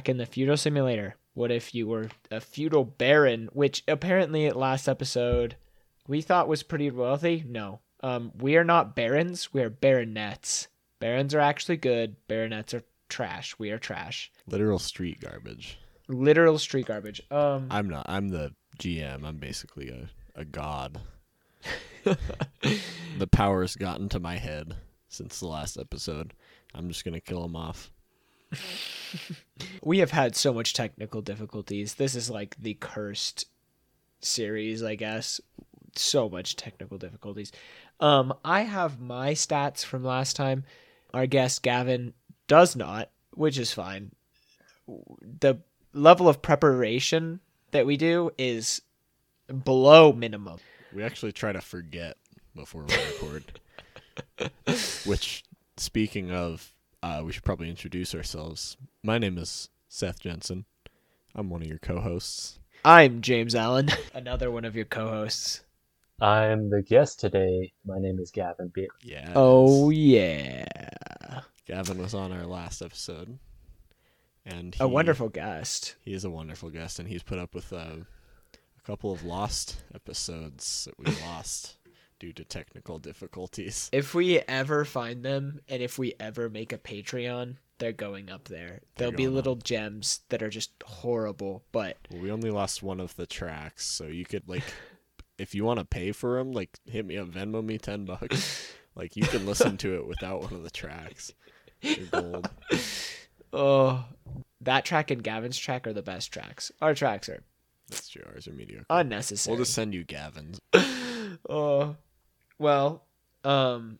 Back in the feudal simulator. What if you were a feudal baron, which apparently at last episode we thought was pretty wealthy? No. Um, we are not barons, we are baronets. Barons are actually good, baronets are trash. We are trash. Literal street garbage. Literal street garbage. Um I'm not. I'm the GM. I'm basically a, a god. the power's gotten to my head since the last episode. I'm just gonna kill him off. we have had so much technical difficulties. This is like the cursed series, I guess. So much technical difficulties. Um, I have my stats from last time. Our guest Gavin does not, which is fine. The level of preparation that we do is below minimum. We actually try to forget before we record. which, speaking of, uh, we should probably introduce ourselves. My name is Seth Jensen. I'm one of your co-hosts. I'm James Allen, another one of your co-hosts. I'm the guest today. My name is Gavin Beer. Yeah. Oh yeah. Gavin was on our last episode, and a wonderful guest. He is a wonderful guest, and he's put up with uh, a couple of lost episodes that we lost due to technical difficulties. If we ever find them, and if we ever make a Patreon, they're going up there. There'll be little up. gems that are just horrible, but we only lost one of the tracks, so you could like, if you want to pay for them, like hit me up, Venmo me ten bucks. like you can listen to it without one of the tracks. gold. oh, that track and Gavin's track are the best tracks. Our tracks are. That's true. Ours are mediocre. Unnecessary. We'll just send you Gavin's. oh, well, um,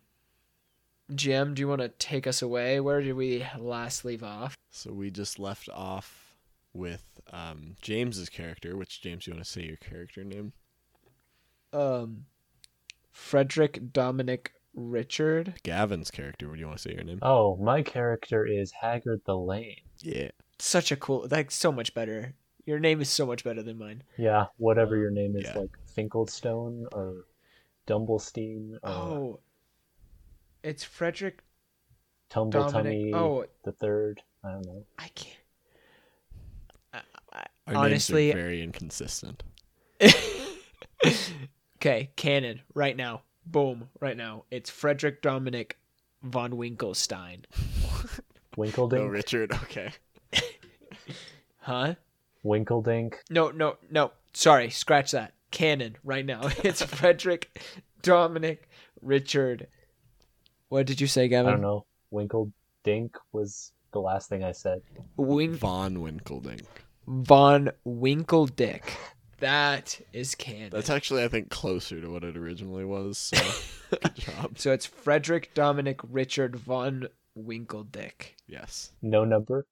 Jim, do you want to take us away? Where did we last leave off? So we just left off with um, James's character. Which James, you want to say your character name? Um, Frederick Dominic Richard. Gavin's character. What do you want to say your name? Oh, my character is Haggard the Lame. Yeah. Such a cool. Like so much better. Your name is so much better than mine. Yeah, whatever your name is, yeah. like Finkelstone or Dumblestein. Or... Oh, it's Frederick Tumbletummy oh, the third. I don't know. I can't. I, I, honestly, very inconsistent. okay, canon right now. Boom, right now. It's Frederick Dominic von Winkelstein. Winkeldink. No, Richard. Okay. huh? Winkeldink. No, no, no. Sorry, scratch that. Canon right now. It's Frederick Dominic Richard. What did you say, Gavin? I don't know. Winkle Dink was the last thing I said. Win- Von Winkeldink. Von Winkeldick. That is canon. That's actually, I think, closer to what it originally was. So, good job. So it's Frederick Dominic Richard von Winkeldick. Yes. No number.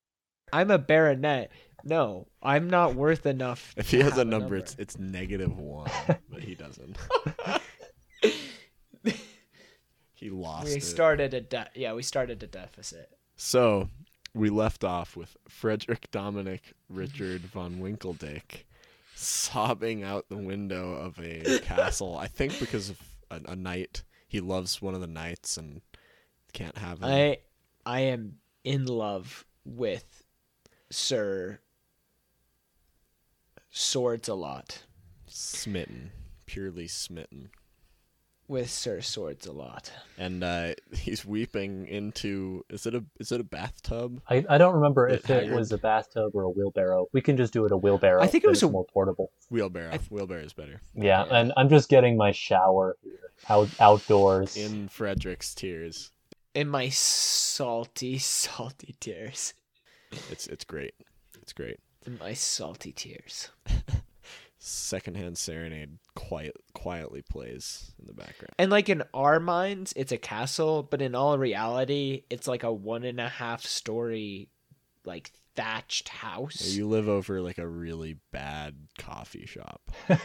I'm a baronet. No, I'm not worth enough. If he has a number, a number, it's it's negative one, but he doesn't. he lost. We it. started a de- yeah, we started a deficit. So we left off with Frederick Dominic Richard von Winkeldick sobbing out the window of a castle. I think because of a, a knight. He loves one of the knights and can't have him. I I am in love with Sir Swords a lot. Smitten, purely smitten with Sir Swords a lot. And uh, he's weeping into is it a is it a bathtub? I, I don't remember if it was a bathtub or a wheelbarrow. We can just do it a wheelbarrow. I think it was a more portable. Wheelbarrow. Th- wheelbarrow is better. Yeah, yeah, and I'm just getting my shower here, out outdoors in Frederick's tears. In my salty, salty tears. It's it's great. It's great. My salty tears. secondhand serenade quiet quietly plays in the background. And like in our minds, it's a castle, but in all reality, it's like a one and a half story, like thatched house. Yeah, you live over like a really bad coffee shop.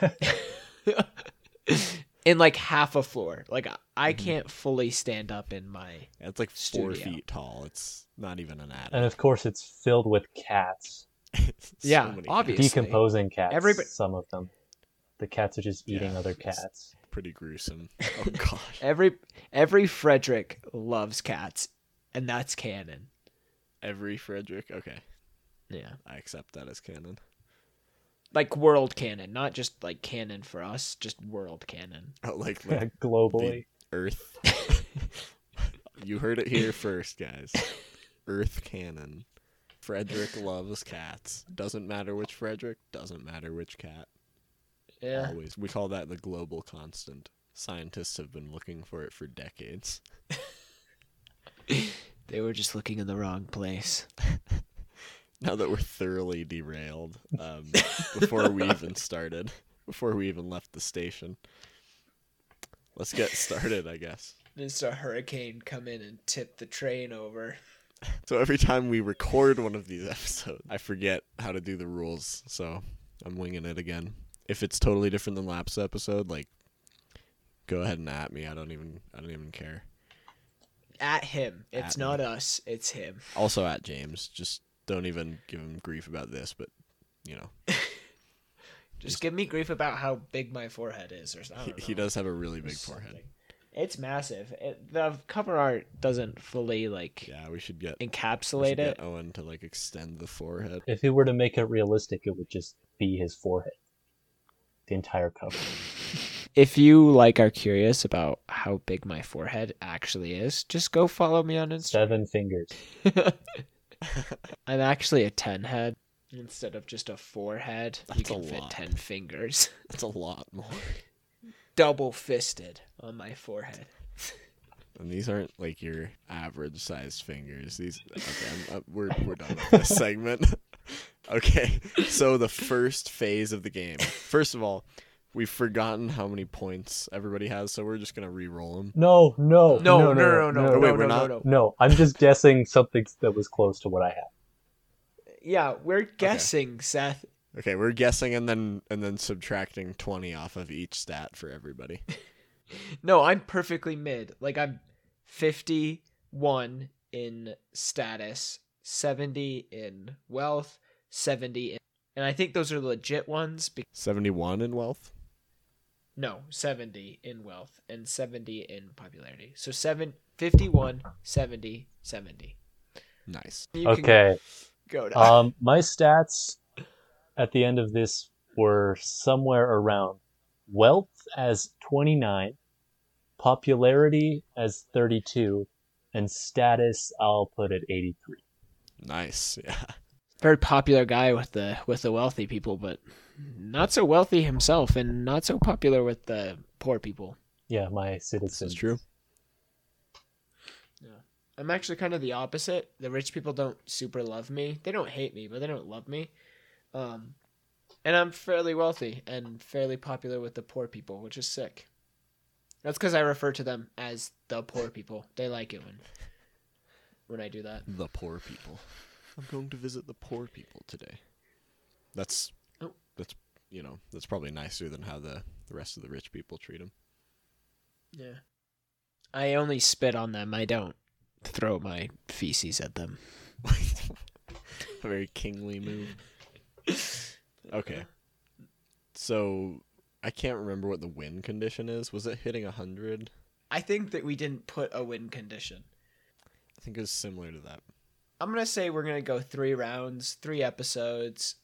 in like half a floor. Like I mm-hmm. can't fully stand up in my. It's like four studio. feet tall. It's not even an attic. And of course, it's filled with cats. so yeah, obviously. Decomposing cats. Everybody... Some of them. The cats are just eating yeah, other cats. Pretty gruesome. Oh gosh. every every Frederick loves cats, and that's canon. Every Frederick. Okay, Yeah. I accept that as canon. Like world canon, not just like canon for us, just world canon. Oh, like, like Globally. Earth. you heard it here first, guys. Earth canon. Frederick loves cats. Doesn't matter which Frederick. Doesn't matter which cat. Yeah. Always. We call that the global constant. Scientists have been looking for it for decades. They were just looking in the wrong place. Now that we're thoroughly derailed, um, before we even started, before we even left the station, let's get started, I guess. Just a hurricane come in and tip the train over. So every time we record one of these episodes, I forget how to do the rules, so I'm winging it again. If it's totally different than last episode, like go ahead and at me. I don't even I don't even care. At him. It's At not me. us, it's him. Also at James, just don't even give him grief about this, but you know, Just give me grief about how big my forehead is, or something. he, he does have a really big forehead. It's massive. It, the cover art doesn't fully like Yeah, we should get we should encapsulate get it. Owen to like extend the forehead. If he were to make it realistic, it would just be his forehead. The entire cover. If you like are curious about how big my forehead actually is, just go follow me on Instagram. Seven fingers. I'm actually a ten head instead of just a four head. you That's a can fit lot. ten fingers, That's a lot more. double fisted on my forehead. And these aren't like your average sized fingers. These okay, I'm, uh, we're we're done with this segment. okay, so the first phase of the game. First of all, we've forgotten how many points everybody has, so we're just gonna re-roll them. No, no, No, no, no, no, no, no, wait, no, we're no, not- no. No, I'm just guessing something that was close to what I have. Yeah, we're guessing, Seth. Okay, we're guessing and then and then subtracting twenty off of each stat for everybody. No, I'm perfectly mid. Like I'm 51 in status, 70 in wealth, 70 in and I think those are the legit ones. Be- Seventy-one in wealth. No, 70 in wealth and 70 in popularity. So 7 51, 70, 70. Nice. You Okay. go to Um, my stats at the end of this were somewhere around wealth as 29, popularity as 32, and status I'll put at 83. Nice. Yeah. very popular guy with the with the wealthy people, but not so wealthy himself and not so popular with the poor people. Yeah, my citizens. This is true. I'm actually kind of the opposite. The rich people don't super love me. They don't hate me, but they don't love me. Um, and I'm fairly wealthy and fairly popular with the poor people, which is sick. That's because I refer to them as the poor people. They like it when when I do that. The poor people. I'm going to visit the poor people today. That's. That's you know that's probably nicer than how the the rest of the rich people treat them. Yeah. I only spit on them. I don't throw my feces at them. A very kingly move. Okay. So I can't remember what the win condition is. Was it hitting hundred? I think that we didn't put a win condition. I think it was similar to that. I'm gonna say we're gonna go three rounds, three episodes.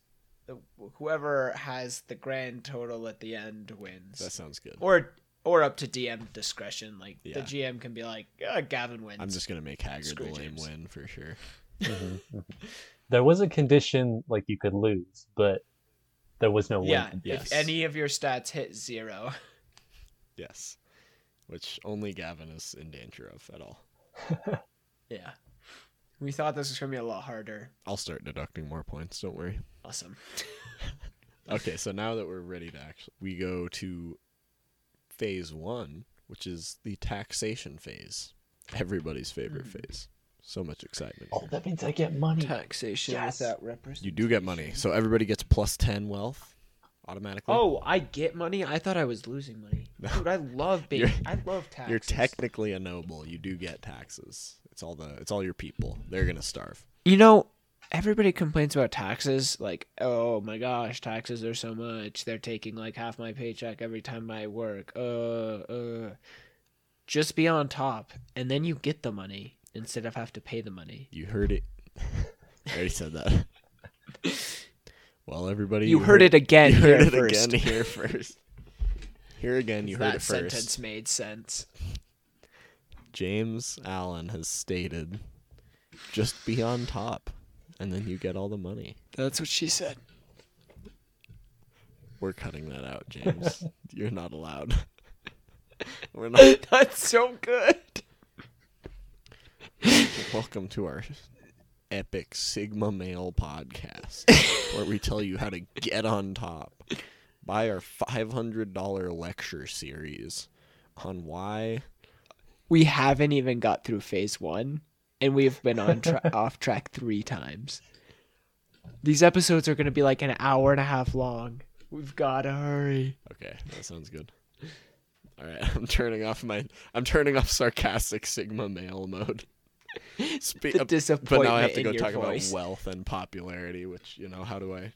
Whoever has the grand total at the end wins, That sounds good. or or up to DM discretion. Like the GM can be like, "Ah, Gavin wins. I'm just gonna make Haggard Screw the lame James. win for sure. There was a condition like you could lose, but there was no yeah. win. Yes. If any of your stats hit zero, Yes. Which only Gavin is in danger of at all. yeah. We thought this was gonna be a lot harder. I'll start deducting more points, don't worry. Awesome. Okay, so now that we're ready to actually we go to phase 1, which is the taxation phase. Everybody's favorite Hmm. phase. So much excitement. Oh, that means I get money. Taxation Yes. without representation. You do get money. So everybody gets plus 10 wealth automatically. Oh, I get money. I thought I was losing money. No. Dude, I love being. I love taxes. You're technically a noble. You do get taxes. It's all the it's all your people. They're going to starve. You know, everybody complains about taxes. Like, oh my gosh, taxes are so much. They're taking like half my paycheck every time I work. Uh, uh. Just be on top, and then you get the money instead of have to pay the money. You heard it I already said that. well, everybody, You heard it again You here heard it first. again here first. Here again, you heard that it first. sentence made sense. James Allen has stated, "Just be on top, and then you get all the money." That's what she said. We're cutting that out, James. You're not allowed. We're not. That's so good. Welcome to our epic Sigma Male podcast, where we tell you how to get on top. Buy our $500 lecture series on why. We haven't even got through phase one, and we've been on tra- off track three times. These episodes are going to be like an hour and a half long. We've got to hurry. Okay, that sounds good. All right, I'm turning off my. I'm turning off sarcastic Sigma Male mode. Spe- The disappointment but now I have to go talk voice. about wealth and popularity, which you know, how do I?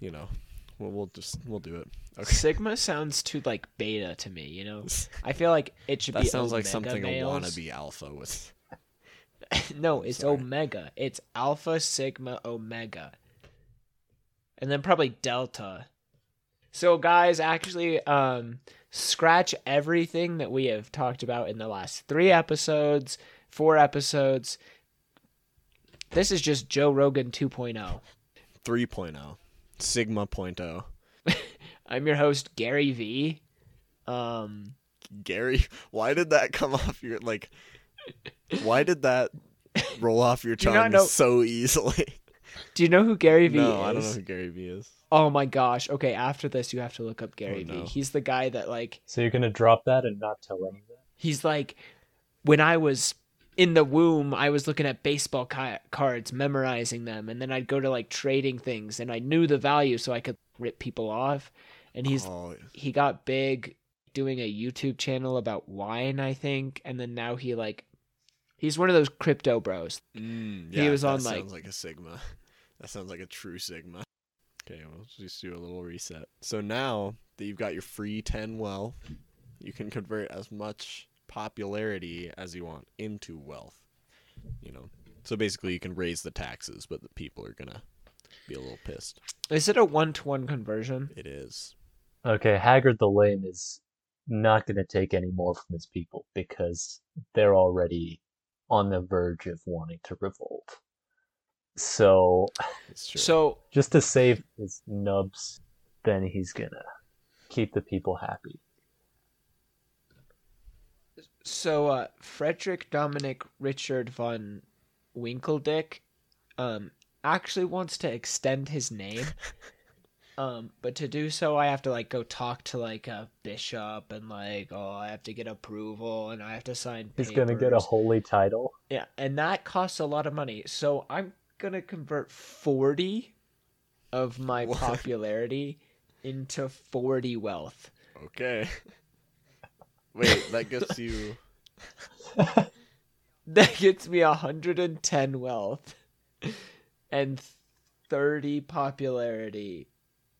You know, well, we'll just we'll do it. Okay. Sigma sounds too like beta to me. You know, I feel like it should That be. That sounds like something males. a wannabe alpha was. no, it's Sorry. omega. It's alpha, sigma, omega. And then probably delta. So guys, actually um scratch everything that we have talked about in the last 3 episodes, 4 episodes. This is just Joe Rogan 2.0. 3.0, Sigma point oh. I'm your host Gary V. Um Gary, why did that come off your like? Why did that roll off your Do you tongue know- so easily? do you know who Gary V no, is? I don't know who Gary V is. Oh my gosh. Okay, after this you have to look up Gary Oh, V. He's the guy that like So you're gonna drop that and not tell anyone? He's like, when I was in the womb, I was looking at baseball ca- cards, memorizing them, and then I'd go to like trading things, and I knew the value, so I could rip people off. And he's oh, he got big doing a YouTube channel about wine, I think, and then now he like he's one of those crypto bros. mm, He was on, like- sounds like a Sigma. That sounds like a true Sigma. Okay, we'll just do a little reset. So now that you've got your free 10 well, you can convert as much popularity as you want into wealth. You know, so basically you can raise the taxes, but the people are gonna be a little pissed. Is it a one to one conversion? It is. Okay, Haggard the Lame is not gonna take any more from his people because they're already on the verge of wanting to revolt. So So just to save his nubs, then he's gonna keep the people happy. So uh Frederick Dominic Richard von Winkeldick um actually wants to extend his name. um but to do so I have to like go talk to like a bishop and like oh I have to get approval and I have to sign He's gonna get a holy title. Yeah, and that costs a lot of money. So I'm going to convert 40 of my What? popularity into 40 wealth. okay. Wait, that gets you. That gets me 110 wealth and 30 popularity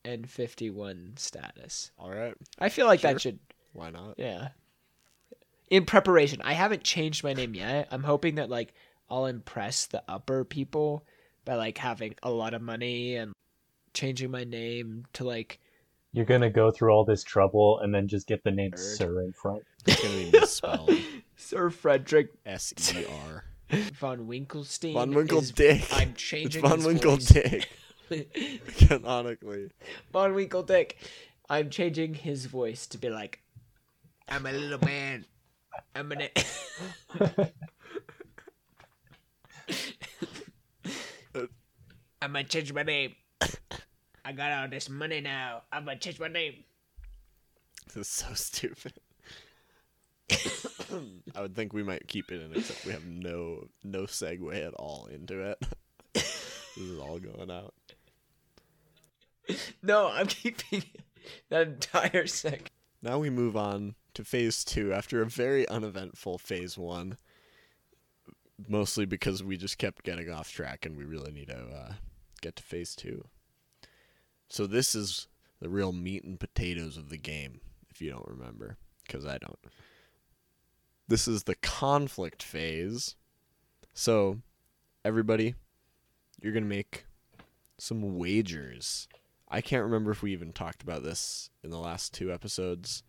and 51 status. All right. I feel like Sure. that should, Why not? yeah. In preparation, I haven't changed my name yet. I'm hoping that like I'll impress the upper people by like having a lot of money and changing my name to like You're gonna go through all this trouble and then just get the name Nerd. Sir in front. It's gonna be misspelled. Sir Frederick S E R. von Winkelstein. Von is- Winkeldick. I'm It's changing Von his Winkeldick. voice. Canonically. Von Winkeldick. I'm changing his voice to be like, I'm a little man. I'm gonna. I'm gonna change my name. I got all this money now. I'm gonna change my name. This is so stupid. I would think we might keep it in, except we have no no segue at all into it. this is all going out. No, I'm keeping that entire sec. Now we move on to phase two after a very uneventful phase one. Mostly because we just kept getting off track and we really need to uh, get to phase two. So this is the real meat and potatoes of the game, if you don't remember, because I don't. This is the conflict phase. So everybody, you're gonna make some wagers. I can't remember if we even talked about this in the last two episodes,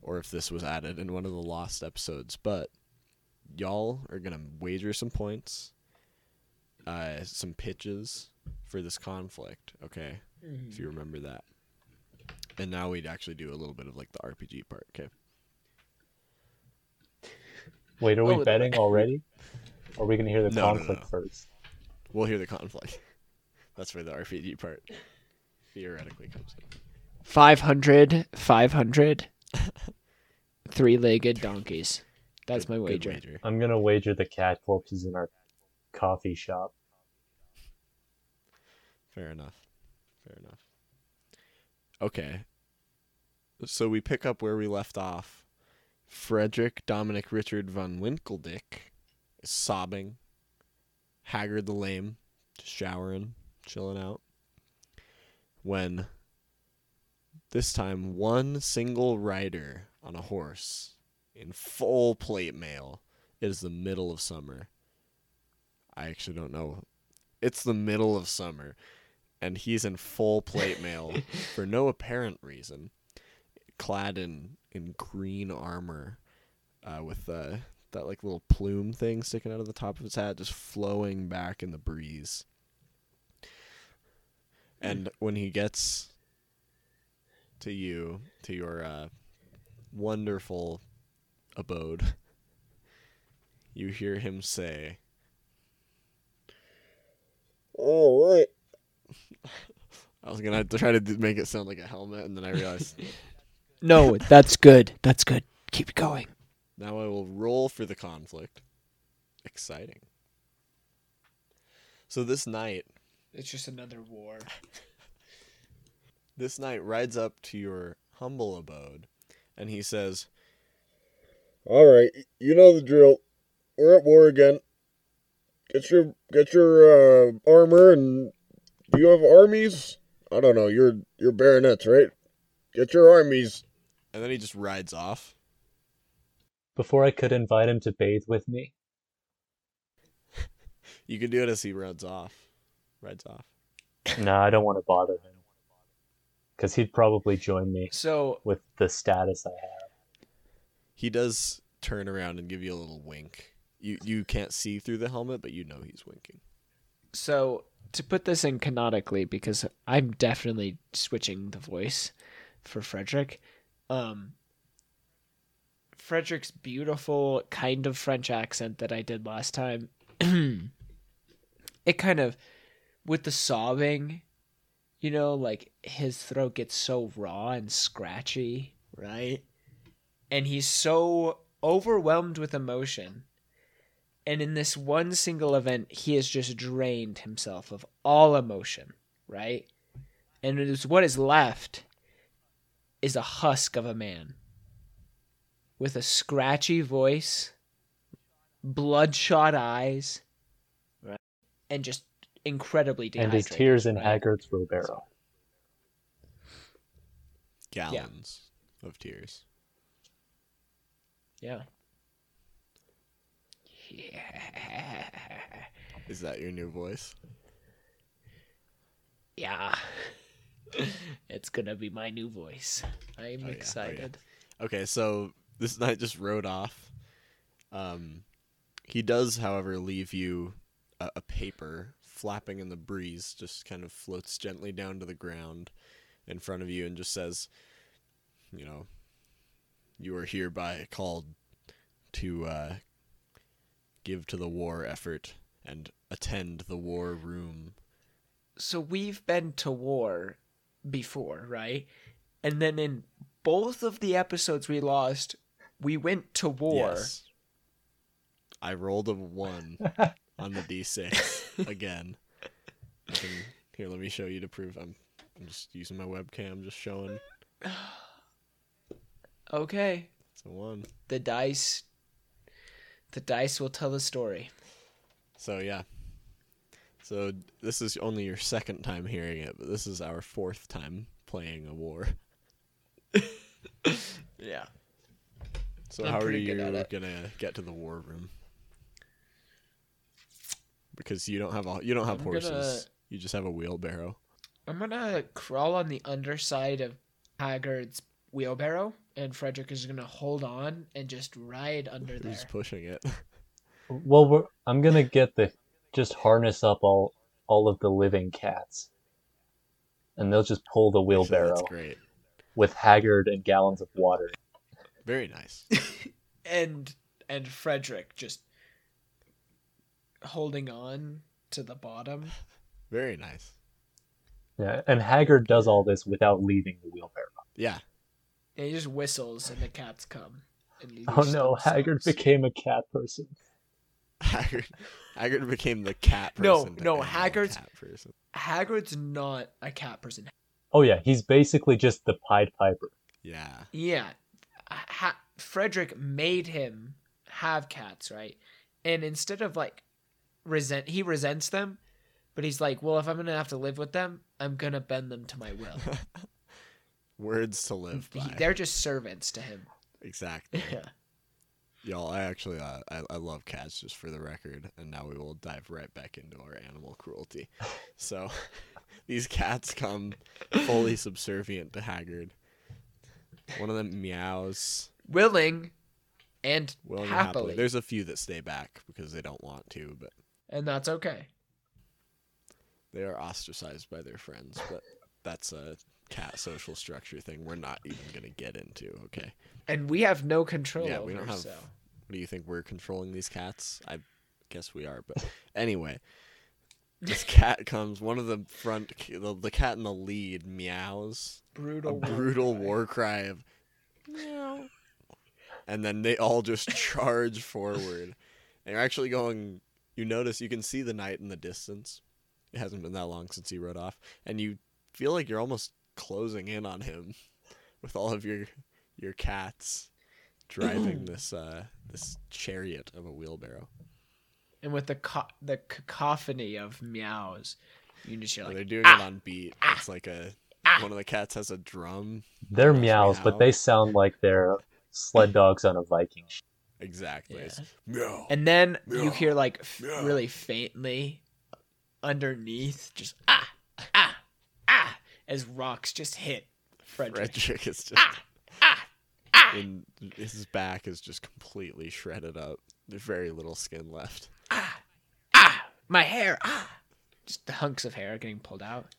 or if this was added in one of the lost episodes. But y'all are gonna wager some points, uh, some pitches for this conflict. Okay, if you remember that. And now we'd actually do a little bit of like the RPG part. Okay. Wait, are we Oh, betting already? Or are we going to hear the No, no, conflict no. first? We'll hear the conflict. That's where the RPG part theoretically comes in. 500, 500, three-legged donkeys. That's Good- my good wager. I'm going to wager the cat corpses in our coffee shop. Fair enough. Fair enough. Okay. So we pick up where we left off. Frederick Dominic Richard von Winkeldick is sobbing. Haggard the Lame, just showering, chilling out. When this time one single rider on a horse in full plate mail. It is the middle of summer. I actually don't know. It's the middle of summer and he's in full plate mail for no apparent reason, clad in in green armor, uh, with uh, that like little plume thing sticking out of the top of his hat, just flowing back in the breeze. And when he gets to you, to your uh, wonderful abode, you hear him say, "Oh, "All right." I was gonna try to make it sound like a helmet, and then I realized No, that's good. That's good. Keep going. now I will roll for the conflict. Exciting. So this knight, It's just another war. this knight rides up to your humble abode, and he says, All right, you know the drill. We're at war again. Get your get your uh, armor and do you have armies? I don't know. You're you're baronets, right? Get your armies. And then he just rides off. Before I could invite him to bathe with me, You can do it as he rides off. Rides off. no, I don't want to bother him. Because he'd probably join me So with the status I have. He does turn around and give you a little wink. You you can't see through the helmet, but you know he's winking. So to put this in canonically, because I'm definitely switching the voice for Frederick. Um, Frederick's beautiful kind of French accent that I did last time. it kind of, with the sobbing, you know, like his throat gets so raw and scratchy, right? And he's so overwhelmed with emotion and in this one single event, he has just drained himself of all emotion, right? And it is what is left is a husk of a man with a scratchy voice, bloodshot eyes, right? And just incredibly And dehydrated. his tears in right? Haggard's wheelbarrow. Gallons of tears. Yeah. Yeah. Is that your new voice? Yeah. it's gonna be my new voice. I'm Oh, yeah. Oh, yeah. excited. Okay, so this knight just rode off. Um, he does, however, leave you a, a paper flapping in the breeze, just kind of floats gently down to the ground in front of you and just says, you know, you are hereby called to uh, give to the war effort and attend the war room. so we've been to war before, right? And then in both of the episodes we lost, we went to war. Yes. I rolled a one on the d6 again. Can, here, let me show you to prove I'm. I'm just using my webcam, just showing Okay. it's a one. The dice the dice will tell the story. So yeah. So this is only your second time hearing it, but this is our fourth time playing a war. Yeah. So I'm how are you good at it. gonna get to the war room? because you don't have a you don't have I'm horses. gonna- You just have a wheelbarrow. I'm gonna crawl on the underside of Haggard's wheelbarrow, and Frederick is gonna hold on and just ride under there. Who's pushing it? Well, we're, I'm gonna get the just harness up all all of the living cats, and they'll just pull the Actually, wheelbarrow That's great. with Haggard and gallons of water. Very nice. and and Frederick just holding on to the bottom. Very nice. Yeah, and Haggard does all this without leaving the wheelbarrow. Yeah. And he just whistles, and the cats come. And Oh no, themselves. Haggard became a cat person. Haggard, Haggard became the cat person. No, no, end the Haggard's- cat person. Haggard's not a cat person. Oh yeah, he's basically just the Pied Piper. Yeah. Yeah, ha- Frederick made him have cats, right? And instead of like resent, he resents them, but he's like, well, if I'm gonna have to live with them, I'm gonna bend them to my will. Words to live by. He- they're just servants to him. Exactly. Yeah. Y'all, I actually, uh, I, I love cats just for the record, and now we will dive right back into our animal cruelty. So, these cats come fully subservient to Haggard. One of them meows Willing and willing and happily, happily. There's a few that stay back because they don't want to, but and that's okay. they are ostracized by their friends. But that's a cat social structure thing we're not even gonna get into. Okay. And we have no control Yeah, over. we don't have- so. What do you think we're controlling these cats? I guess we are, but anyway, this cat comes. One of the front, the, the cat in the lead meows a brutal, war brutal cry. war cry of meow, and then they all just charge forward. And you're actually going. You notice you can see the knight in the distance. It hasn't been that long since he rode off, and you feel like you're almost closing in on him with all of your your cats driving this uh this chariot of a wheelbarrow. And with the co- the cacophony of meows, you just hear like, they're doing "Ah, it on beat. It's like a ah." one of the cats has a drum. They're Yes, meows, but they sound like they're sled dogs on a Viking. ship. Exactly. Yeah. meow. And then you hear like f- Meow. really faintly underneath, just ah ah ah, as rocks just hit Frederick. Frederick is just Ah ah ah in his back is just completely shredded up. There's very little skin left. ah ah, my hair ah, just the hunks of hair getting pulled out.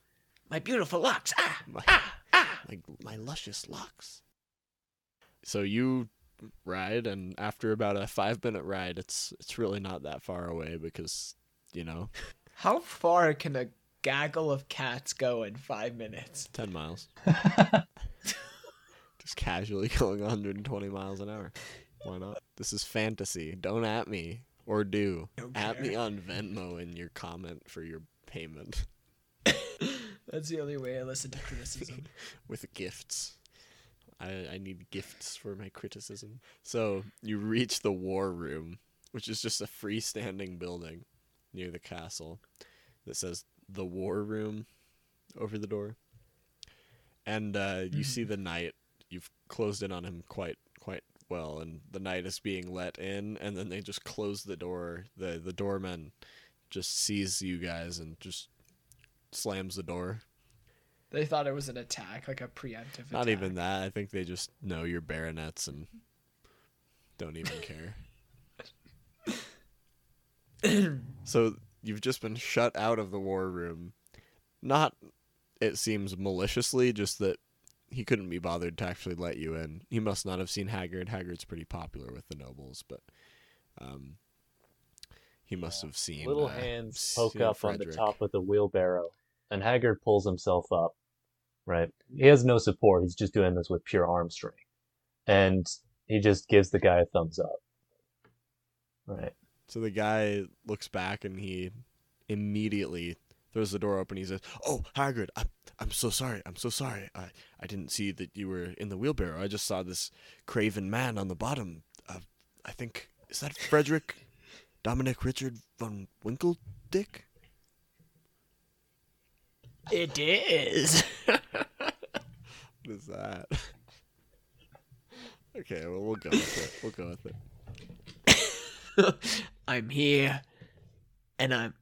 My beautiful locks ah My ah ah. my, my luscious locks. So you ride, and after about a five minute ride, it's it's really not that far away because you know How far can a gaggle of cats go in five minutes? ten miles. Just casually going 120 miles an hour. Why not? This is fantasy. Don't at me or do. Don't At me on Venmo in your comment for your payment That's the only way I listen to criticism. with gifts. I, I need gifts for my criticism. So you reach the war room, which is just a freestanding building near the castle that says the war room over the door. And uh, you see the knight. You've closed in on him quite quite well, and the knight is being let in, and then they just close the door. the The doorman just sees you guys and just slams the door. They thought it was an attack, like a preemptive Not attack. even that. I think they just know you're baronets and don't even care. so you've just been shut out of the war room. Not, it seems, maliciously, just that he couldn't be bothered to actually let you in. He must not have seen Haggard. Haggard's pretty popular with the nobles, but um, he must have seen. Little uh, hands poke up on the top of the wheelbarrow, and Haggard pulls himself up. Right, he has no support. He's just doing this with pure arm strength, and he just gives the guy a thumbs up. Right. So the guy looks back and he immediately throws the door open. He says, "Oh, Haggard, I'm I'm so sorry. I'm so sorry. I I didn't see that you were in the wheelbarrow. I just saw this craven man on the bottom. Uh, I think is that Frederick Dominic Richard von Winkeldick? It is. What is that? okay, well we'll go with it. We'll go with it. I'm here, and I'm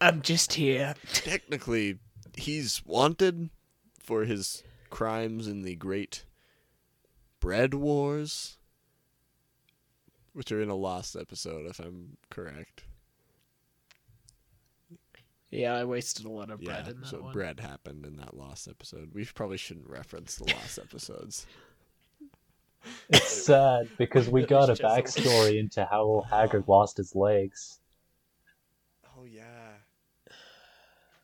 I'm just here. Technically, he's wanted for his crimes in the Great Bread Wars, which are in a lost episode, if I'm correct. Yeah, I wasted a lot of bread yeah, in that so one. bread happened in that lost episode. We probably shouldn't reference the lost episodes. It's sad because we got a was just a- backstory into how Haggard lost his legs. Oh yeah.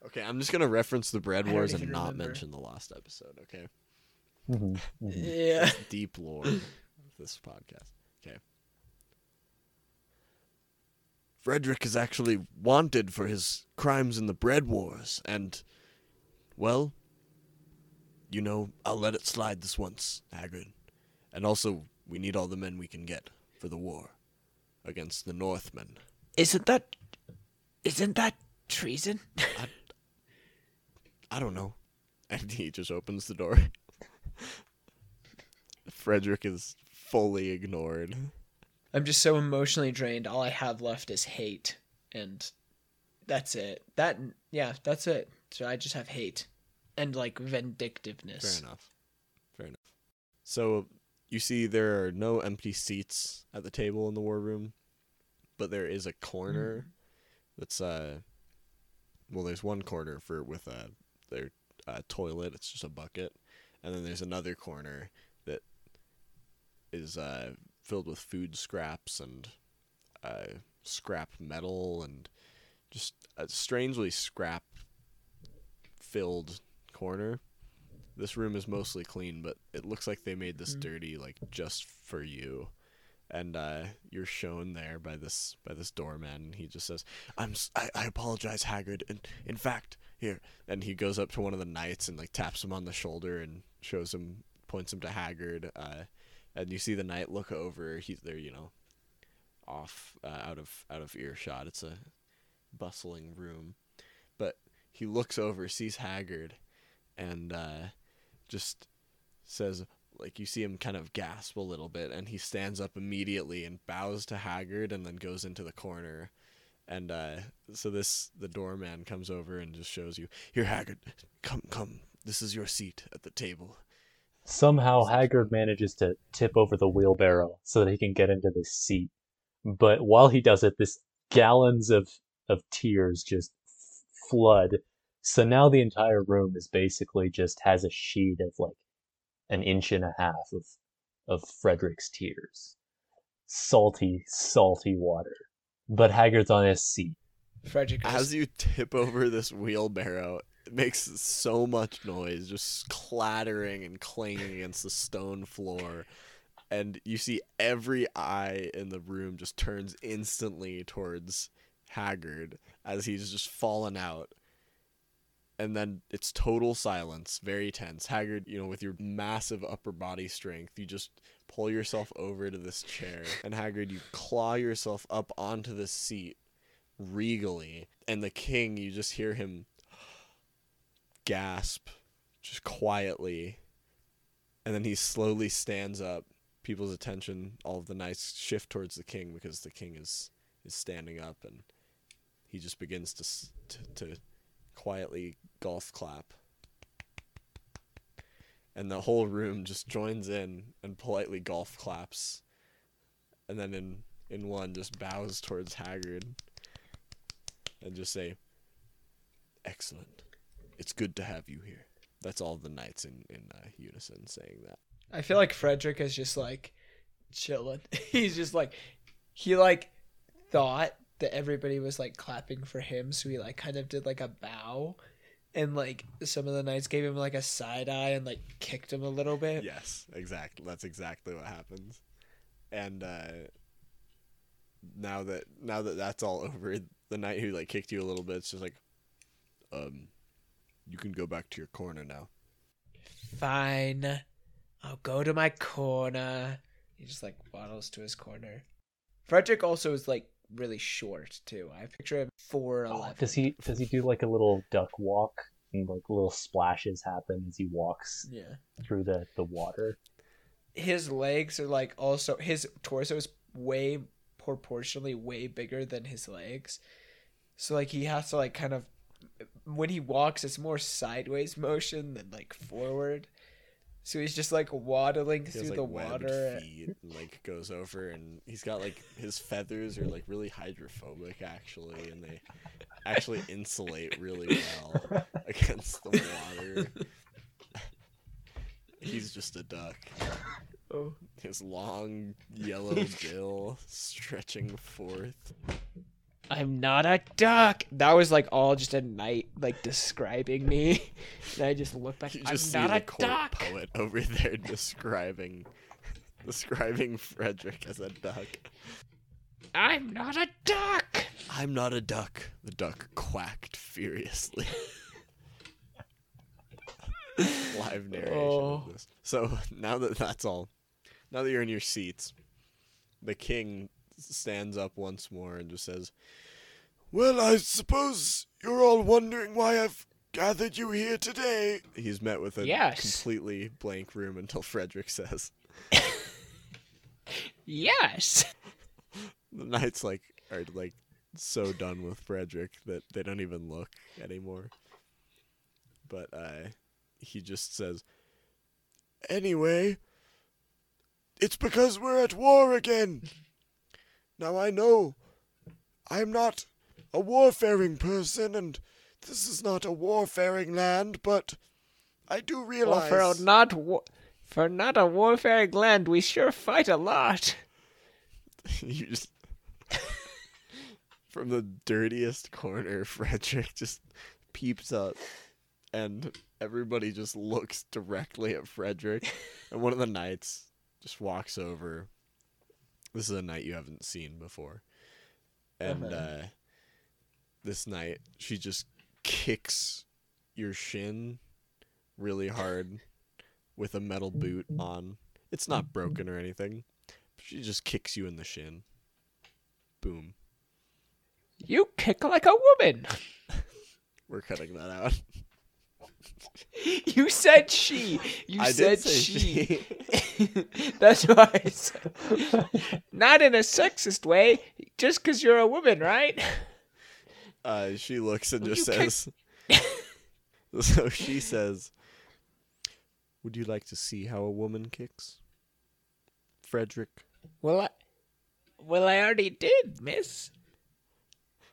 Okay, I'm just gonna reference the Bread Wars and not remember. mention the last episode. Okay, Mhm, mhm. Yeah. That's deep lore of this podcast. Okay. Frederick is actually wanted for his crimes in the Bread Wars, and, well, you know, I'll let it slide this once, Haggard. And also, we need all the men we can get for the war against the Northmen. Isn't that isn't that treason? I don't know. And he just opens the door. Frederick is fully ignored. I'm just so emotionally drained. All I have left is hate, and that's it. That yeah, that's it. So I just have hate and like vindictiveness. Fair enough. Fair enough. So you see there are no empty seats at the table in the war room, but there is a corner that's uh well there's one corner for with a their uh, toilet, it's just a bucket, and then there's another corner that is uh filled with food scraps and uh scrap metal and just a strangely scrap filled corner. This room is mostly clean, but it looks like they made this Mm. dirty like just for you. And uh, you're shown there by this by this doorman. And he just says, "I'm I, I apologize, Haggard. And in fact, here." And he goes up to one of the knights and like taps him on the shoulder and shows him, points him to Haggard. Uh, and you see the knight look over. He's there, you know, off uh, out of out of earshot. It's a bustling room, but he looks over, sees Haggard, and uh, just says, like you see him kind of gasp a little bit, and he stands up immediately and bows to Haggard, and then goes into the corner. And uh, so this the doorman comes over and just shows you here, Haggard, come, come. This is your seat at the table. Somehow Haggard manages to tip over the wheelbarrow so that he can get into this seat. But while he does it, this gallons of, of tears just flood. So now the entire room is basically just has a sheet of like an inch and a half of of Frederick's tears. Salty, salty water. But Haggard's on his seat. Frederick goes, As you tip over this wheelbarrow, it makes so much noise, just clattering and clanging against the stone floor. And you see every eye in the room just turns instantly towards Haggard as he's just fallen out. And then it's total silence, very tense. Haggard, you know, with your massive upper body strength, you just pull yourself over to this chair. And Haggard, you claw yourself up onto the seat regally. And the king, you just hear him gasp just quietly. And then he slowly stands up. People's attention, all of the knights shift towards the king because the king is is standing up and he just begins to to, to quietly golf clap. And the whole room just joins in and politely golf claps. And then in in one just bows towards Haggard and just say, "Excellent. It's good to have you here." That's all the knights in in uh, unison saying that. I feel like Frederick is just like chilling. He's just like he like thought that everybody was like clapping for him, so he like kind of did like a bow, and like some of the knights gave him like a side eye and like kicked him a little bit. Yes, exactly. That's exactly what happens. And uh, now that now that that's all over, the knight who like kicked you a little bit, it's just like, um, you can go back to your corner now. Fine, I'll go to my corner. He just like waddles to his corner. Frederick also is like really short too. I picture him four Oh, eleven. does he does he do like a little duck walk and like little splashes happen as he walks Yeah. through the, the water? his legs are like also his torso is way proportionally way bigger than his legs So like he has to like kind of when he walks, it's more sideways motion than like forward. So he's just like waddling through has like the water. feet and like goes over and he's got like his feathers are like really hydrophobic actually and they actually insulate really well against the water. he's just a duck. Oh. His long yellow bill stretching forth. I'm not a duck. That was like all just a night like describing me. And I just looked like You I'm just see not the a court duck. poet over there describing describing Frederick as a duck. I'm not a duck. I'm not a duck. The duck quacked furiously. Live narration Oh. of this. So now that that's all, now that you're in your seats, the king stands up once more and just says, Well, I suppose you're all wondering why I've gathered you here today. He's met with a Yes. completely blank room until Frederick says, Yes. The knights like are like so done with Frederick that they don't even look anymore. But uh he just says Anyway, it's because we're at war again. Now I know I'm not a warfaring person and this is not a warfaring land, but I do Well, realize for a not wa- for not a warfaring land, we sure fight a lot. you just from the dirtiest corner frederick just peeps up and everybody just looks directly at frederick and one of the knights just walks over this is a knight you haven't seen before and Uh-huh. uh this knight, she just kicks your shin really hard with a metal boot on it's not broken or anything she just kicks you in the shin. Boom. You kick like a woman. We're cutting that out. You said she. You I said say she. That's why Not in a sexist way, just because you're a woman, right? Uh, she looks and just says. so she says, "Would you like to see how a woman kicks?" Frederick. Well, I, well, I already did, miss.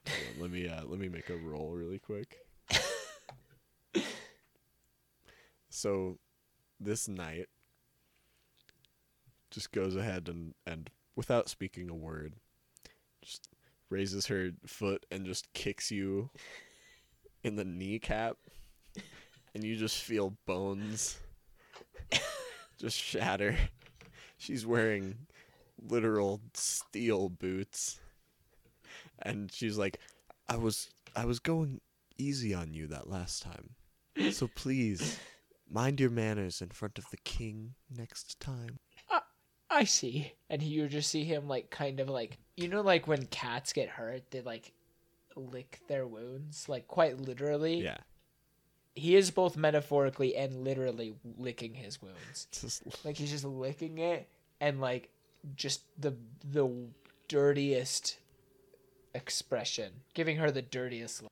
On, let me uh, let me make a roll really quick. so, this knight just goes ahead and and without speaking a word, just raises her foot and just kicks you in the kneecap, and you just feel bones just shatter. She's wearing literal steel boots. And she's like i was i was going easy on you that last time. So please mind your manners in front of the king next time I see. And you just see him, like, kind of like, you know, like when cats get hurt, they, like, lick their wounds, like, quite literally. yeah He is both metaphorically and literally licking his wounds. just Like, he's just licking it, and, like, just the the dirtiest expression, giving her the dirtiest look.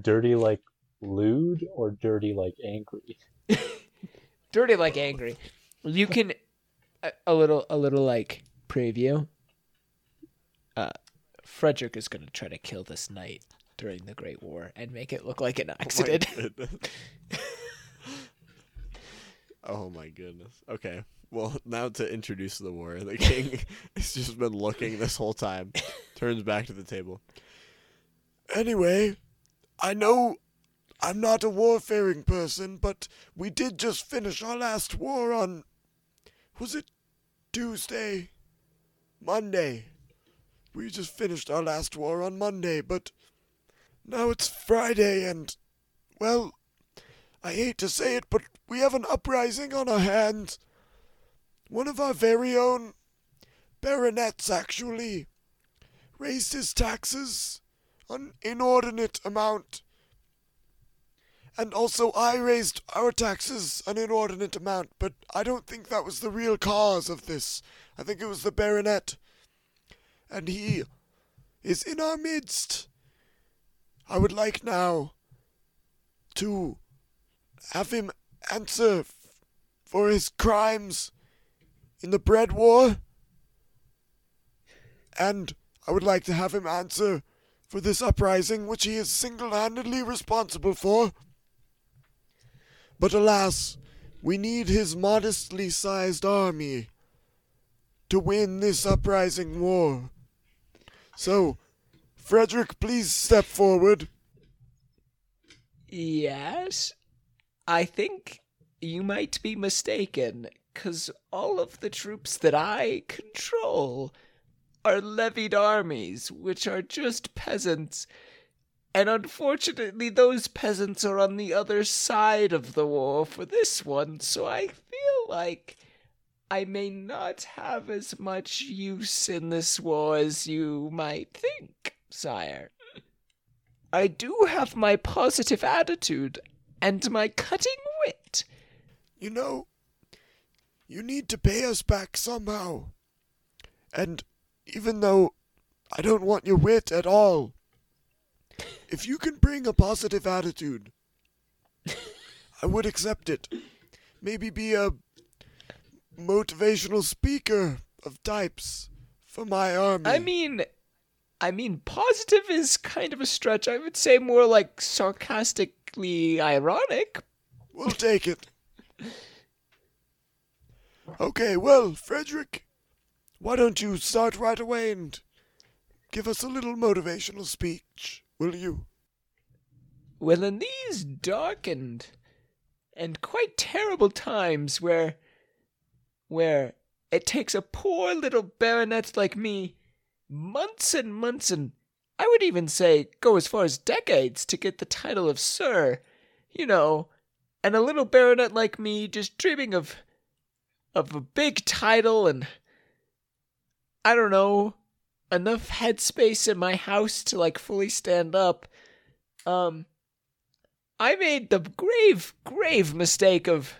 Dirty like lewd or dirty like angry? dirty like angry. You can a, a little a little like preview. Uh, Frederick is gonna try to kill this knight during the Great War and make it look like an accident. Oh my goodness. oh my goodness. Okay. Well, now to introduce the war, the king has just been looking this whole time, turns back to the table. Anyway, I know I'm not a warfaring person, but we did just finish our last war on. Was it Tuesday? Monday. We just finished our last war on Monday, but now it's Friday and. Well, I hate to say it, but we have an uprising on our hands. One of our very own baronets actually raised his taxes an inordinate amount. And also, I raised our taxes an inordinate amount, but I don't think that was the real cause of this. I think it was the baronet. And he is in our midst. I would like now to have him answer f- for his crimes in the bread war. And I would like to have him answer for this uprising which he is single handedly responsible for. But alas, we need his modestly sized army to win this uprising war. So, Frederick, please step forward. Yes, I think you might be mistaken, because all of the troops that I control are levied armies, which are just peasants. And unfortunately, those peasants are on the other side of the war for this one, so I feel like I may not have as much use in this war as you might think, sire. I do have my positive attitude and my cutting wit. You know, you need to pay us back somehow. And even though I don't want your wit at all, if you can bring a positive attitude, I would accept it. Maybe be a motivational speaker of types for my army. I mean, I mean, positive is kind of a stretch. I would say more like sarcastically ironic. We'll take it. Okay, well, Frederick, why don't you start right away and give us a little motivational speech, will you? Well, in these darkened and quite terrible times where where it takes a poor little baronet like me months and months and I would even say go as far as decades to get the title of Sir, you know, and a little baronet like me just dreaming of of a big title and I don't know, enough headspace in my house to like fully stand up. Um I made the grave, grave mistake of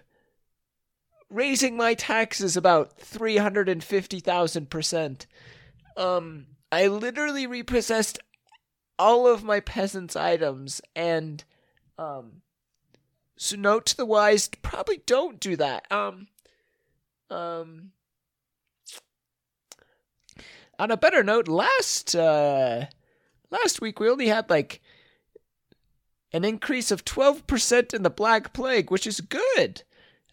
raising my taxes about 350,000%. Um, I literally repossessed all of my peasants' items, and, um, so note to the wise, probably don't do that. Um, um, on a better note, last, uh, last week we only had like an increase of 12% in the Black Plague, which is good.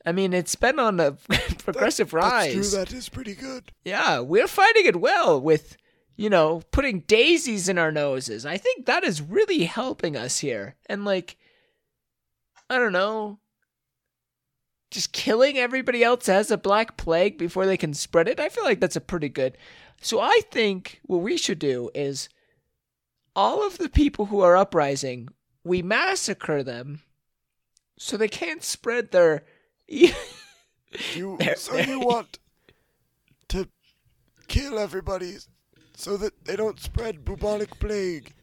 I mean, it's been on a progressive rise. That's true, that is pretty good. Yeah, we're fighting it well with, you know, putting daisies in our noses. I think that is really helping us here. And, like, I don't know, just killing everybody else as a black plague before they can spread it. I feel like that's a pretty good. So I think what we should do is all of the people who are uprising, we massacre them so they can't spread their. You, There- so you want to kill everybody so that they don't spread bubonic plague.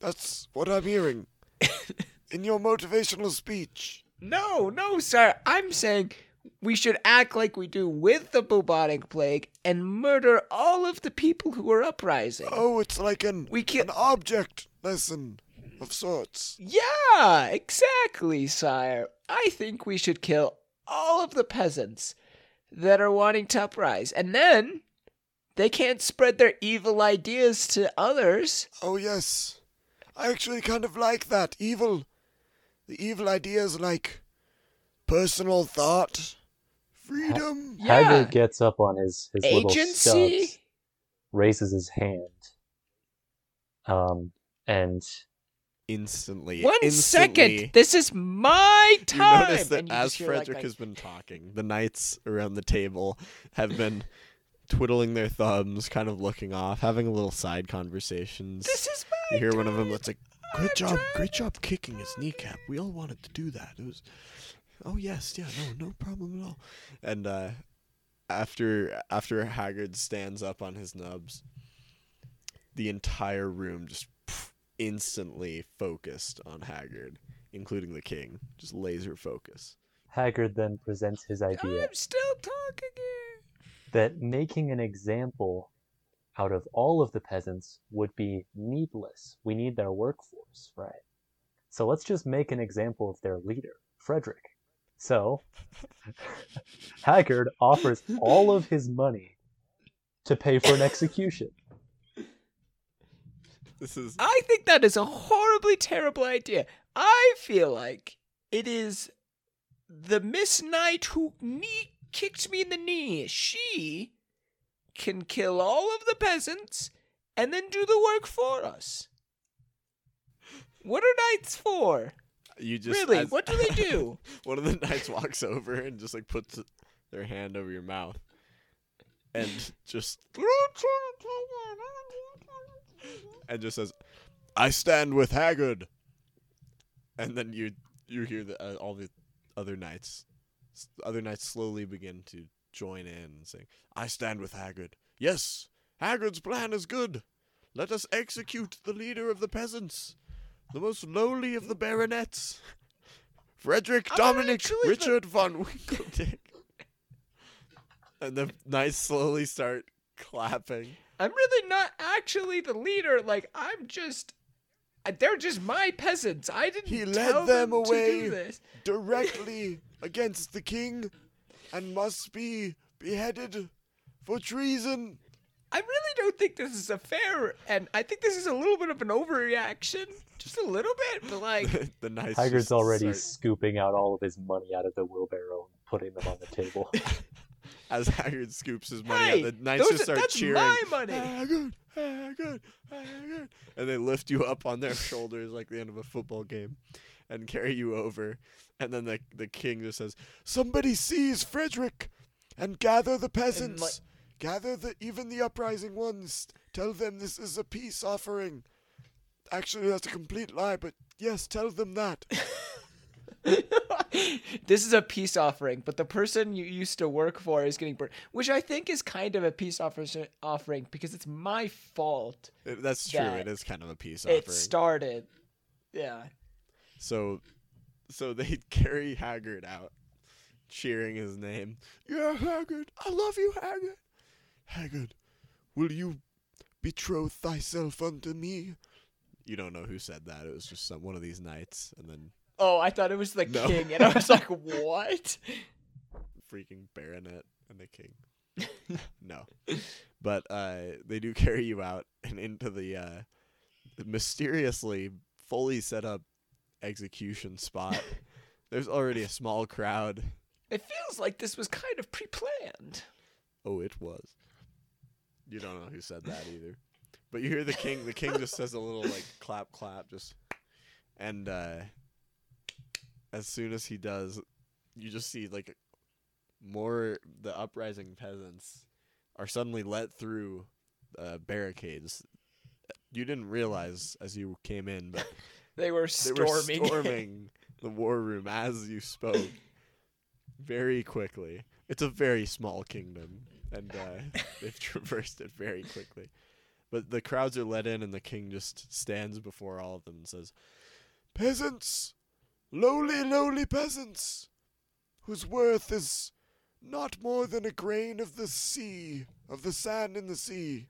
That's what I'm hearing in your motivational speech. No, no, sir. I'm saying we should act like we do with the bubonic plague and murder all of the people who are uprising. Oh, it's like an We can- an object lesson of sorts. Yeah, exactly, sire. I think we should kill all of the peasants that are wanting to uprise. And then they can't spread their evil ideas to others. Oh yes, I actually kind of like that evil. The evil ideas like personal thought, freedom. Yeah. Haggard gets up on his, his little Agency? stubs, raises his hand, um, and Instantly, One instantly, second. This is my You time. notice that And you as just hear, like, Frederick has been talking, the knights around the table have been twiddling their thumbs, kind of looking off, having a little side conversations. This is my you hear one of them time. that's like, I'm "Great job, trying." great job kicking his kneecap. We all wanted to do that. It was, oh yes, yeah, no, no problem at all." And uh, after after Haggard stands up on his nubs, the entire room just pff, instantly focused on Haggard, including the king, just laser focus. Haggard then presents his idea I'm still talking here. that making an example out of all of the peasants would be needless. We need their workforce. right? So let's just make an example of their leader, Frederick. So Haggard offers all of his money to pay for an execution. This is I think that is a horribly terrible idea. I feel like it is the Miss Knight who knee kicked me in the knee. She can kill all of the peasants and then do the work for us. What are knights for? You just really? as- What do they do? one of the knights walks over and just like puts their hand over your mouth and just and just says, "I stand with Haggard." And then you you hear the uh, all the other knights, other knights slowly begin to join in and saying, "I stand with Haggard. Yes, Haggard's plan is good. Let us execute the leader of the peasants, the most lowly of the baronets." Frederick I'm Dominic actually the- Richard von Winkeldick. and the knights slowly start clapping. I'm really not actually the leader. Like I'm just. They're just my peasants. I didn't He led them away. to do this. directly against the king and must be beheaded for treason. I really don't think this is a fair, and I think this is a little bit of an overreaction, just a little bit. But like, the knights Haggard's already start- scooping out all of his money out of the wheelbarrow and putting them on the table. as Haggard scoops his money hey, out, the knights just are- start that's cheering. my money. Haggard, Haggard, Haggard, and they lift you up on their shoulders like the end of a football game, and carry you over. And then the the king just says, "Somebody seize Frederick, and gather the peasants, gather the even the uprising ones. Tell them this is a peace offering." Actually, that's a complete lie, but yes, tell them that. this is a peace offering, but the person you used to work for is getting burned, which I think is kind of a peace offer- offering because it's my fault It- that's true. That it is kind of a peace offering. it started. Yeah. So, so they carry Haggard out, cheering his name. Yeah, Haggard, I love you, Haggard. Haggard, will you betroth thyself unto me? You don't know who said that. It was just some one of these knights, and then Oh, I thought it was the No. king, and I was like, what? freaking baronet and the king. no, but uh, they do carry you out and into the uh, mysteriously fully set up execution spot. There's already a small crowd It feels like this was kind of pre-planned. Oh, it was. You don't know who said that either. But you hear the king. The king just says a little like clap, clap, just, and uh, as soon as he does, you just see like more the uprising peasants are suddenly let through uh, barricades. You didn't realize as you came in, but They were they were storming the war room as you spoke very quickly. It's a very small kingdom, and uh, they've traversed it very quickly. But the crowds are let in, and the king just stands before all of them and says, Peasants! Lowly, lowly peasants! Whose worth is not more than a grain of the sea, of the sand in the sea.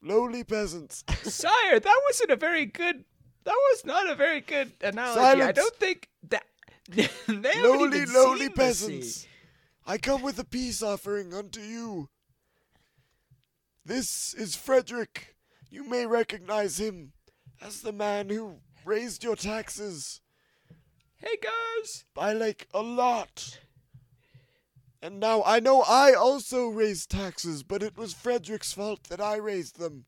Lowly peasants. Sire, that wasn't a very good. That was not a very good analogy. I don't think that. they lowly, lowly peasants. I come with a peace offering unto you. This is Frederick. You may recognize him as the man who raised your taxes Hey guys, by like a lot. And now I know I also raised taxes, but it was Frederick's fault that I raised them.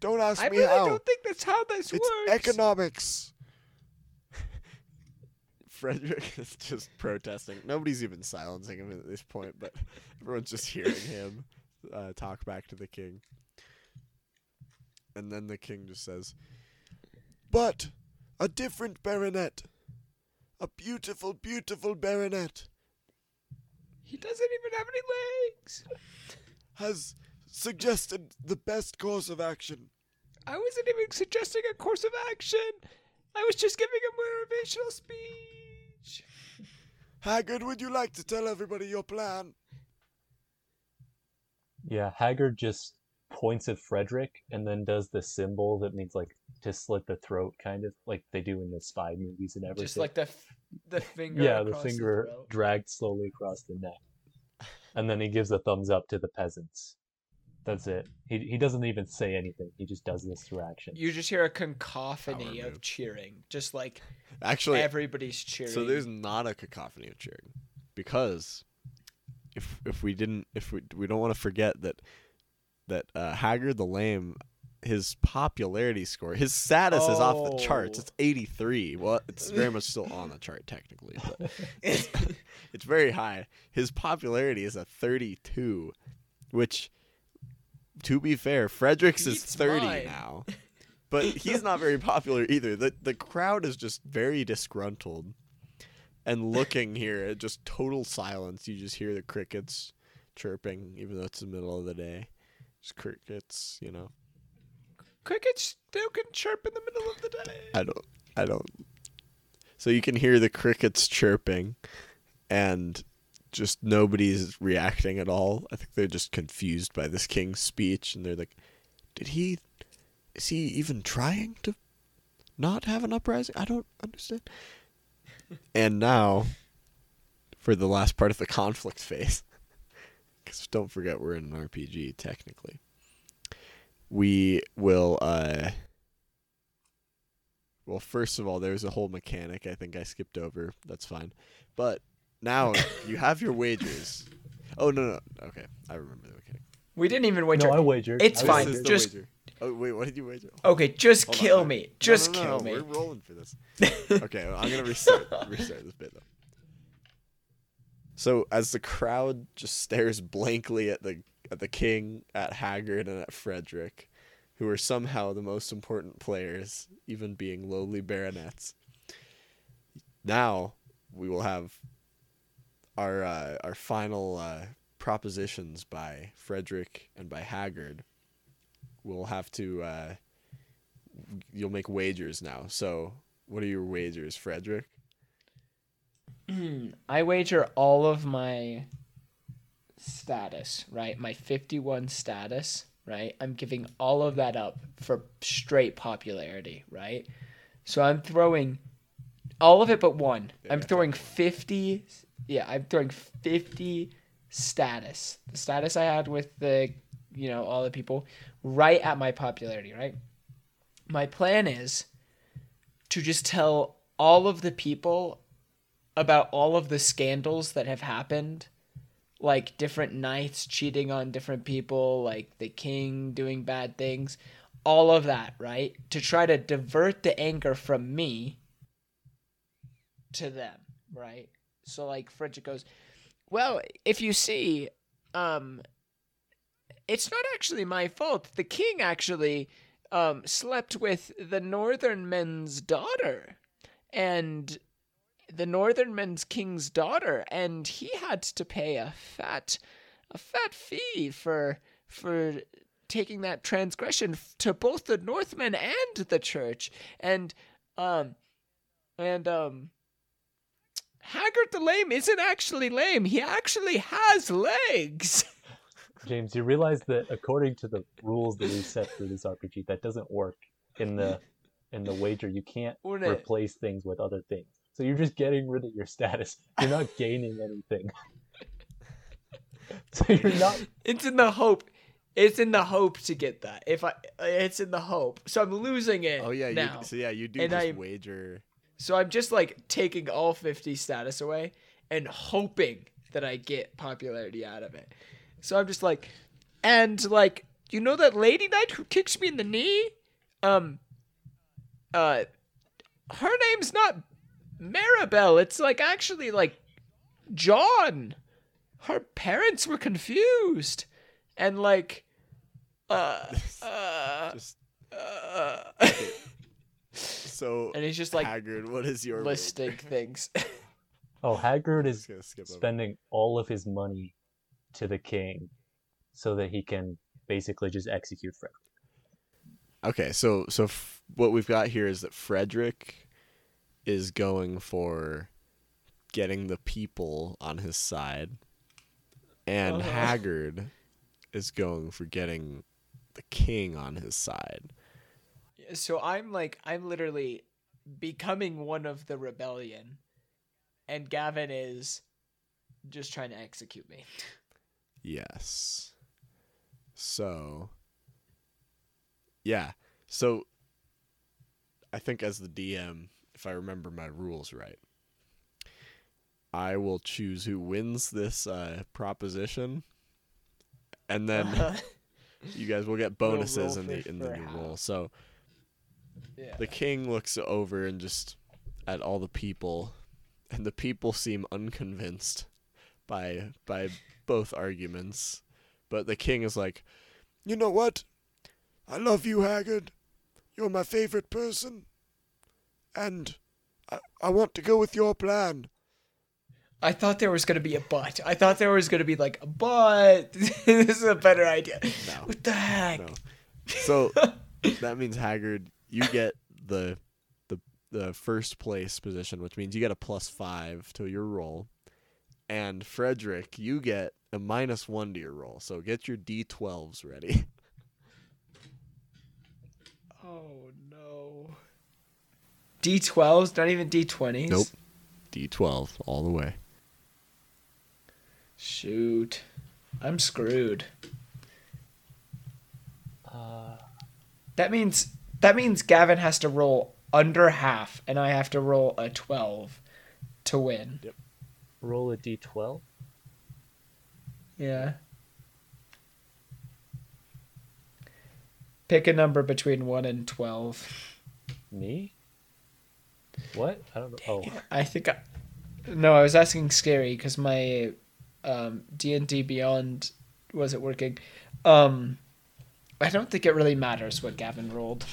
Don't ask I me really how. I don't think that's how this It's works. economics. Frederick is just protesting. Nobody's even silencing him at this point, but everyone's just hearing him uh, talk back to the king. And then the king just says, But a different baronet. A beautiful, beautiful baronet he doesn't even have any legs. has suggested the best course of action. I wasn't even suggesting a course of action. I was just giving a motivational speech. Haggard, would you like to tell everybody your plan? Yeah, Haggard just points at Frederick and then does the symbol that means like to slit the throat, kind of like they do in the spy movies and everything. Just like the f- the finger. yeah, the finger throat. dragged slowly across the neck, and then he gives a thumbs up to the peasants. That's it. He he doesn't even say anything. He just does this through action. You just hear a cacophony of cheering, just like Actually, everybody's cheering. so there's not a cacophony of cheering because if if we didn't if we we don't want to forget that that uh, Haggard the Lame his popularity score his status is off the charts Oh. it's 83 well it's very much still on the chart technically but it's, it's very high his popularity is a 32 which to be fair Fredericks is 30 mine. now but he's not very popular either the the crowd is just very disgruntled and looking here at just total silence. You just hear the crickets chirping, even though it's the middle of the day. Just crickets, you know. crickets still can chirp in the middle of the day. I don't, I don't. So you can hear the crickets chirping, and just nobody's reacting at all. I think they're just confused by this king's speech, and they're like, "Did he? Is he even trying to not have an uprising? I don't understand." and now, for the last part of the conflict phase, because don't forget we're in an RPG technically, we will. uh well, first of all, there's a whole mechanic I think I skipped over. That's fine. But now you have your wagers. Oh no no okay I remember the mechanic. We didn't even wager. no, I wagered. It's I fine, This is wagered. the just- wager. Oh wait, what did you wager? okay, just Hold kill no. me. No, Just no, no, kill no, me. We're rolling for this. okay, well, I'm gonna restart restart this bit though. So as the crowd just stares blankly at the at the king, at Haggard, and at Frederick, who are somehow the most important players, even being lowly baronets. Now we will have our uh, our final uh, propositions by Frederick and by Haggard. We'll have to. Uh, you'll make wagers now. So, what are your wagers, Frederick? I wager all of my status, right? My 51 status, right? I'm giving all of that up for straight popularity, right? So I'm throwing all of it but one. I'm Yeah. throwing 50 yeah, I'm throwing 50 status. The status I had with the, you know, all the people right at my popularity, right? My plan is to just tell all of the people about all of the scandals that have happened like different knights cheating on different people like the king doing bad things all of that right to try to divert the anger from me to them right? So like frederick goes well if you see um it's not actually my fault. The king actually um slept with the northern men's daughter and the northern men's king's daughter and he had to pay a fat a fat fee for for taking that transgression to both the northmen and the church. And um and um Haggard the lame isn't actually lame. He actually has legs. James, you realize that according to the rules that we set for this RPG, that doesn't work in the in the wager. You can't Wouldn't it? replace things with other things. So you're just getting rid of your status. You're not gaining anything. so you're not. It's in the hope. It's in the hope to get that. If I, it's in the hope. So I'm losing it. Oh yeah, now. you, so yeah, you do And just I- wager. So I'm just like taking all 50 status away and hoping that I get popularity out of it. So I'm just like, and like, you know that lady knight who kicks me in the knee? Um, uh, her name's not Maribel. It's like actually like John. Her parents were confused. And like, uh, uh, Just uh, so and he's just like Haggard. What is your listing things. Oh, Haggard is Just over. spending all of his money to the king, so that he can basically just execute Frederick. Okay, so so f- what we've got here is that Frederick is going for getting the people on his side, and Uh-huh. Haggard is going for getting the king on his side. So I'm like I'm literally becoming one of the rebellion, and Gavin is just trying to execute me. Yes. So, yeah. So, I think as the DM, if I remember my rules right, I will choose who wins this uh, proposition, and then you guys will get bonuses in the in the new roll. So yeah. the king looks over and just at all the people, and the people seem unconvinced by by both arguments. But the king is like, You know what? I love you, Haggard. You're my favorite person. And I, I want to go with your plan. I thought there was gonna be a but. I thought there was gonna be like a but. this is a better idea. No. What the heck? No. So that means Haggard, you get the the the first place position, which means you get a plus five to your roll. And Frederick, you get a minus one to your roll. So get your D twelves ready. Oh no. D12s, not even D20s. Nope. D twelve all the way. Shoot. I'm screwed. Uh, That means that means Gavin has to roll under half and I have to roll a 12 to win. Yep. roll a d12. Yeah. Pick a number between 1 and 12. Me? What? I don't know. Oh, I think I No, I was asking Scary cuz my um D&D Beyond wasn't working. Um I don't think it really matters what Gavin rolled.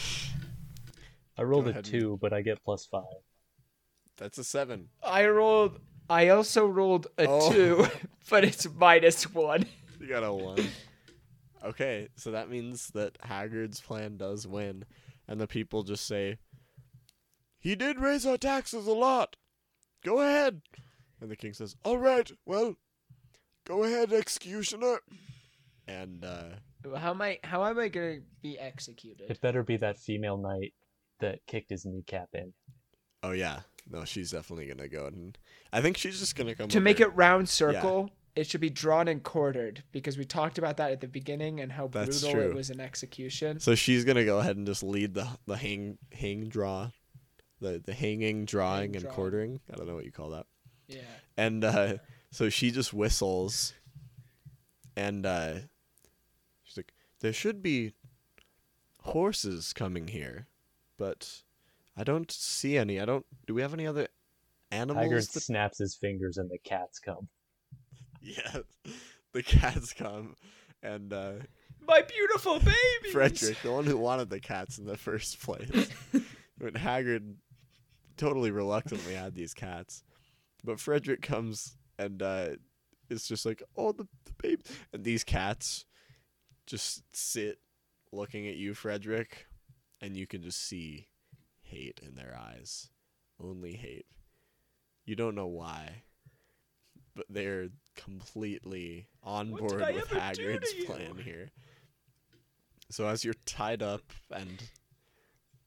I rolled a ahead two, but I get plus five. That's a seven. I rolled I also rolled a Oh. 2, but it's minus 1. You got a one. Okay, so that means that Haggard's plan does win, and the people just say, He did raise our taxes a lot. Go ahead. and the king says, All right, well, go ahead, executioner. and uh, How am I how am I going to be executed? It better be that female knight that kicked his kneecap in. oh yeah, no, she's definitely gonna go, and I think she's just gonna come to make over- it round circle, it should be drawn and quartered because we talked about that at the beginning and how That's brutal true. it was in execution. So she's gonna go ahead and just lead the the hang hang draw, the the hanging, drawing, Hang, and drawing. quartering. I don't know what you call that. Yeah. And uh, so she just whistles, and uh, she's like, "There should be horses coming here, but I don't see any. I don't. Do we have any other animals?" Haggard that- snaps his fingers and the cats come. yeah, the cats come, and uh, My beautiful baby. Frederick, the one who wanted the cats in the first place, when Haggard totally reluctantly had these cats, but Frederick comes and uh, is just like, "Oh, the, the baby," and these cats just sit looking at you, Frederick, and you can just see hate in their eyes, only hate. You don't know why, but they're completely on What board with Haggard's plan here. So as you're tied up and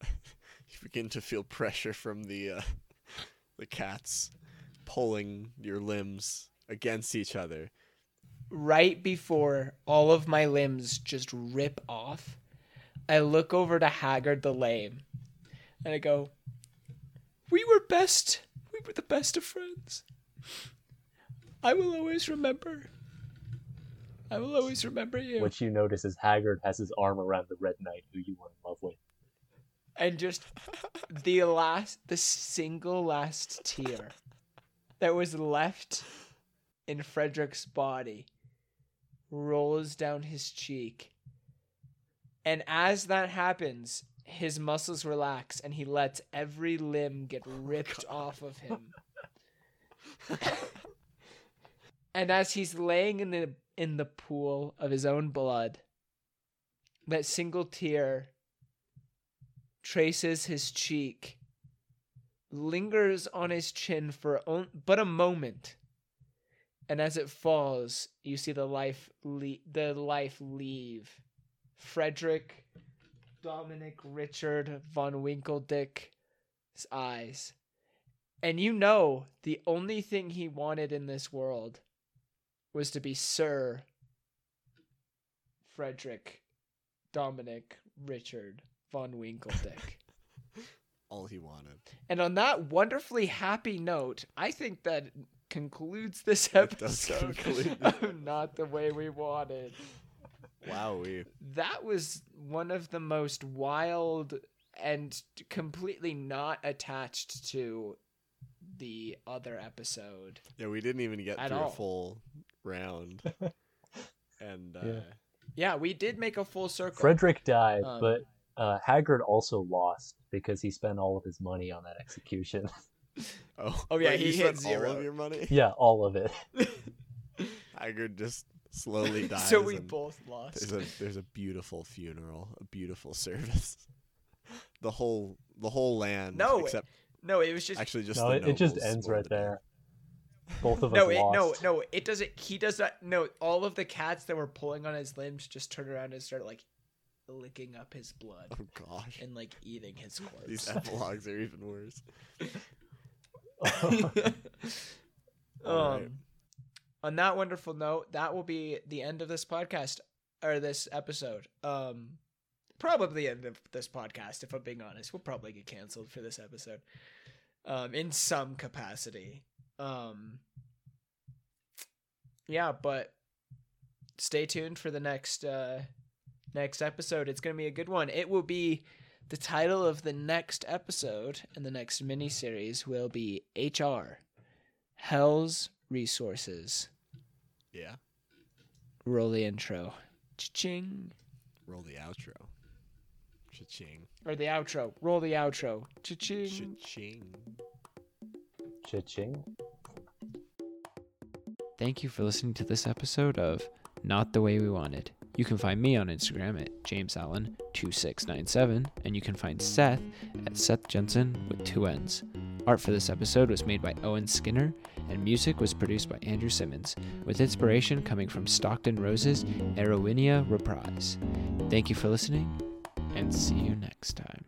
you begin to feel pressure from the uh, the cats pulling your limbs against each other. Right before all of my limbs just rip off, I look over to Haggard the Lame and I go, We were best. We were the best of friends. I will always remember. I will always remember you. What you notice is Haggard has his arm around the Red Knight who you were in love with. and just the last, the single last tear that was left in Frederick's body rolls down his cheek. And as that happens, his muscles relax and he lets every limb get oh ripped off of him. and as he's laying in the in the pool of his own blood, that single tear traces his cheek, lingers on his chin for on- but a moment, and as it falls, you see the life le- the life leave. Frederick Dominic Richard von Winkledyck's eyes. And you know, the only thing he wanted in this world was to be Sir Frederick Dominic Richard von Winkledyck. All he wanted. and on that wonderfully happy note, I think that concludes this episode conclude. of Not the Way We Wanted. Wow, we That was one of the most wild and completely not attached to the other episode. yeah we didn't even get At through all. a full round. and uh, Yeah. Yeah, we did make a full circle. Frederick died, Um, but uh, Haggard also lost because he spent all of his money on that execution. oh, Oh, yeah, wait, he you hit spent all zero. of your money. yeah, all of it. Haggard just slowly dies. so we both lost. There's a there's a beautiful funeral, a beautiful service. The whole the whole land. No, except No, it was just actually just no, the it, it just ends right the- there. Both of us no, it, lost. no, no. It doesn't. He does not. No, all of the cats that were pulling on his limbs just turned around and started like licking up his blood Oh gosh, and like eating his corpse. these epilogues are even worse. um, Alright. on that wonderful note, that will be the end of this podcast or this episode. Um, probably end of this podcast. If I'm being honest, we'll probably get canceled for this episode, um, in some capacity. Um, yeah, but stay tuned for the next uh, next episode. It's gonna be a good one. It will be the title of the next episode and the next mini series will be HR Hell's Resources. Yeah, Roll the intro. Cha-ching. roll the outro. Cha-ching, Or the outro. Roll the outro. Cha-ching. cha-ching. Cha-ching. Thank you for listening to this episode of Not the Way We Wanted. You can find me on Instagram at jamesallen2697, and you can find Seth at Seth Jensen with two N's. Art for this episode was made by Owen Skinner, and music was produced by Andrew Simmons, with inspiration coming from Stockton Rose's Aerowinia Reprise. Thank you for listening, and see you next time.